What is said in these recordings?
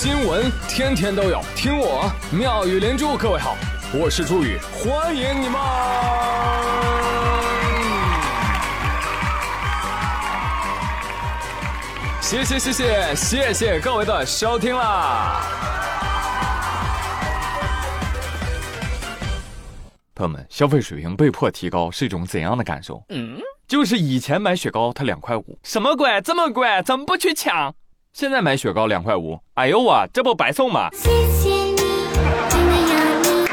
新闻天天都有，听我妙语连珠。各位好，我是朱宇，欢迎你们！谢谢谢谢谢谢各位的收听啦！朋友们，消费水平被迫提高是一种怎样的感受？嗯，就是以前买雪糕它两块五，什么鬼？这么贵，怎么不去抢？现在买雪糕两块五，哎呦我，这不白送吗？谢谢你，真的有你。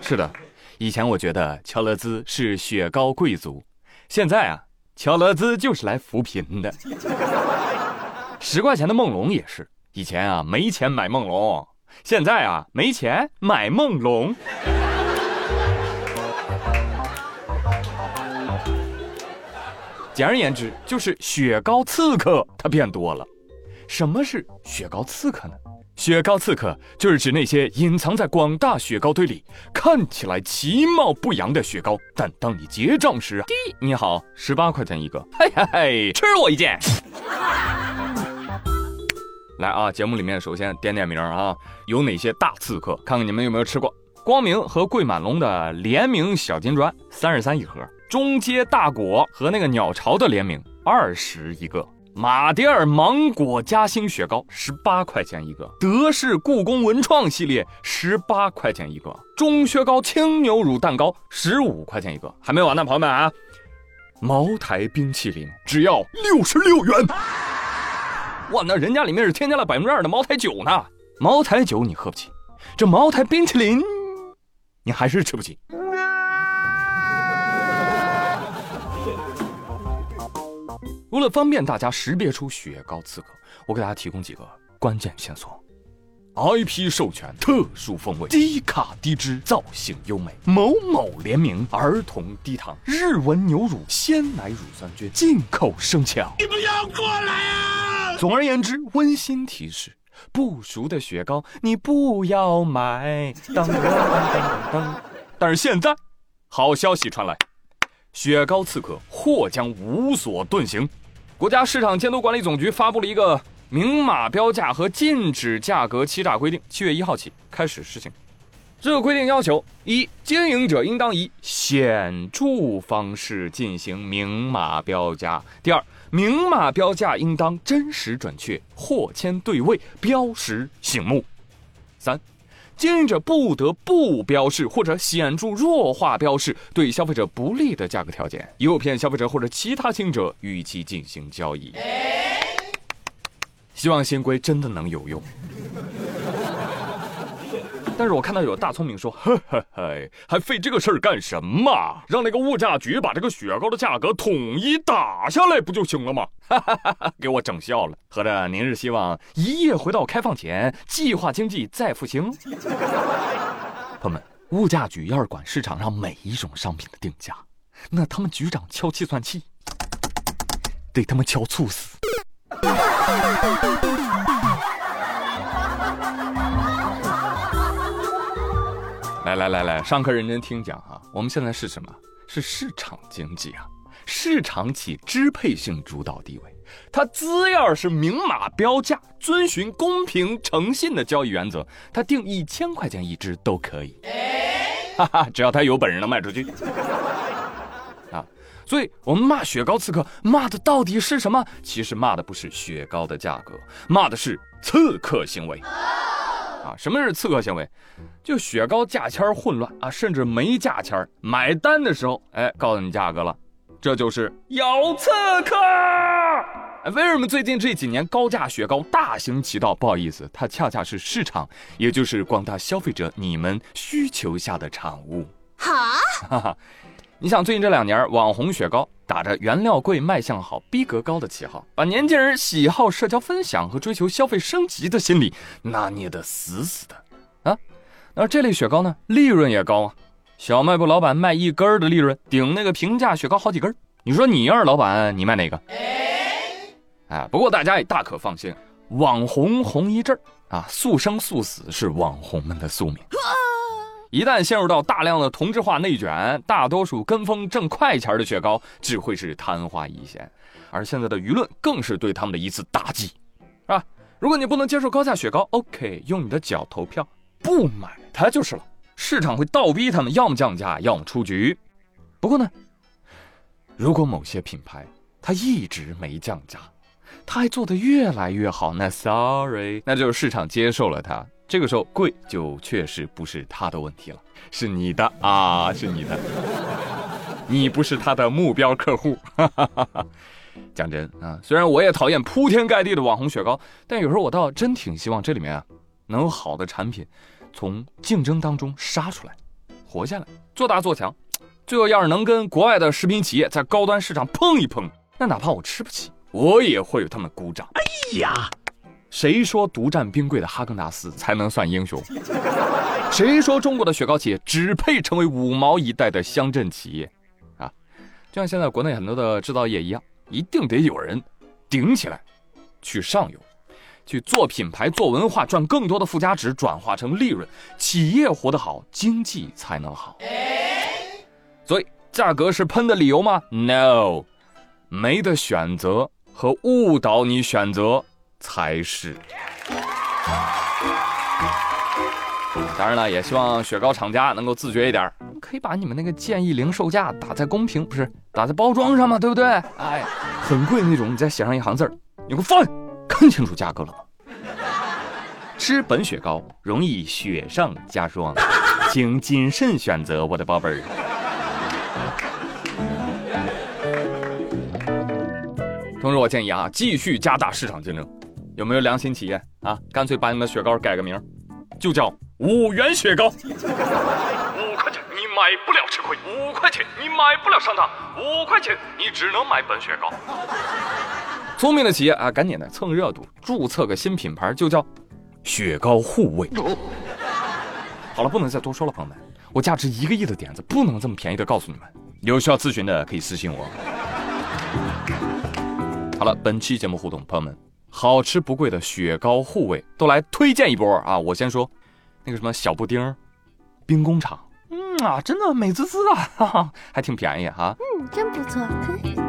是的，以前我觉得乔乐兹是雪糕贵族，现在啊，乔乐兹就是来扶贫的。十块钱的梦龙也是，以前啊没钱买梦龙，现在啊没钱买梦龙。简而言之，就是雪糕刺客它变多了。什么是雪糕刺客呢？雪糕刺客就是指那些隐藏在广大雪糕堆里，看起来其貌不扬的雪糕，但当你结账时，滴，你好，十八块钱一个，嘿嘿嘿，吃我一件。来啊，节目里面首先点点名啊，有哪些大刺客？看看你们有没有吃过。光明和桂满龙的联名小金砖，三十三一盒。中街大果和那个鸟巢的联名，二十一个；马迭尔芒果夹心雪糕，十八块钱一个；德式故宫文创系列，十八块钱一个；钟薛高轻牛乳蛋糕，十五块钱一个。还没完呢，朋友们啊！茅台冰淇淋只要六十六元。哇，那人家里面是添加了百分之二的茅台酒呢。茅台酒你喝不起，这茅台冰淇淋你还是吃不起。为了方便大家识别出雪糕刺客，我给大家提供几个关键线索：IP 授权、特殊风味、低卡低脂、造型优美、某某联名、儿童低糖、日文牛乳、鲜奶乳酸菌、进口生巧。你不要过来啊！总而言之，温馨提示：不熟的雪糕你不要买。当当当当！但是现在，好消息传来，雪糕刺客或将无所遁形。国家市场监督管理总局发布了一个明码标价和禁止价格欺诈规定，七月一号起开始实行。这个规定要求：一、经营者应当以显著方式进行明码标价；第二，明码标价应当真实准确，货签对位，标识醒目；三。经营者不得不标示或者显著弱化标示对消费者不利的价格条件，诱骗消费者或者其他经营者与其进行交易。希望新规真的能有用。但是我看到有大聪明说，嘿嘿嘿，还费这个事儿干什么？让那个物价局把这个雪糕的价格统一打下来不就行了吗？哈哈哈哈给我整笑了。合着您是希望一夜回到开放前，计划经济再复兴？朋友们，物价局要是管市场上每一种商品的定价，那他们局长敲计算器，得他妈敲猝死。来来来来，上课认真听讲啊！我们现在是什么？是市场经济啊！市场起支配性主导地位，它只要是明码标价，遵循公平诚信的交易原则，它定一千块钱一支都可以。哈哈，只要他有本事能卖出去啊！所以我们骂雪糕刺客，骂的到底是什么？其实骂的不是雪糕的价格，骂的是刺客行为。啊，什么是刺客行为？就雪糕价签混乱啊，甚至没价签买单的时候，哎，告诉你价格了，这就是有刺客。为什么最近这几年高价雪糕大行其道？不好意思，它恰恰是市场，也就是广大消费者你们需求下的产物。哈，哈哈，你想最近这两年网红雪糕？打着原料贵、卖相好、逼格高的旗号，把年轻人喜好社交分享和追求消费升级的心理拿捏得死死的啊！那这类雪糕呢，利润也高啊。小卖部老板卖一根的利润，顶那个平价雪糕好几根。你说你要是老板，你卖哪个？哎，不过大家也大可放心，网红红一阵儿啊，速生速死是网红们的宿命。一旦陷入到大量的同质化内卷，大多数跟风挣快钱的雪糕只会是昙花一现，而现在的舆论更是对他们的一次打击，是吧？如果你不能接受高价雪糕，OK，用你的脚投票，不买它就是了。市场会倒逼他们，要么降价，要么出局。不过呢，如果某些品牌它一直没降价，它还做得越来越好，那 Sorry，那就是市场接受了它。这个时候贵就确实不是他的问题了，是你的啊，是你的，你不是他的目标客户。讲真啊，虽然我也讨厌铺天盖地的网红雪糕，但有时候我倒真挺希望这里面啊能有好的产品从竞争当中杀出来，活下来，做大做强。最后要是能跟国外的食品企业在高端市场碰一碰，那哪怕我吃不起，我也会为他们鼓掌。哎呀！谁说独占冰柜的哈根达斯才能算英雄？谁说中国的雪糕企业只配成为五毛一袋的乡镇企业？啊，就像现在国内很多的制造业一样，一定得有人顶起来，去上游，去做品牌、做文化，赚更多的附加值，转化成利润，企业活得好，经济才能好。所以，价格是喷的理由吗？No，没得选择和误导你选择。才是。当然了，也希望雪糕厂家能够自觉一点，可以把你们那个建议零售价打在公屏，不是打在包装上嘛，对不对？哎，很贵那种，你再写上一行字儿，你给我放，看清楚价格了吗？吃本雪糕容易雪上加霜，请谨慎选择，我的宝贝儿。同时，我建议啊，继续加大市场竞争。有没有良心企业啊？干脆把你们的雪糕改个名，就叫五元雪糕。五块钱你买不了吃亏，五块钱你买不了上当，五块钱你只能买本雪糕。聪明的企业啊，赶紧的蹭热度，注册个新品牌，就叫雪糕护卫。好了，不能再多说了，朋友们，我价值一个亿的点子不能这么便宜的告诉你们。有需要咨询的可以私信我。好了，本期节目互动，朋友们。好吃不贵的雪糕护卫都来推荐一波啊！我先说，那个什么小布丁，兵工厂，嗯啊，真的美滋滋啊，哈哈，还挺便宜哈。嗯，真不错。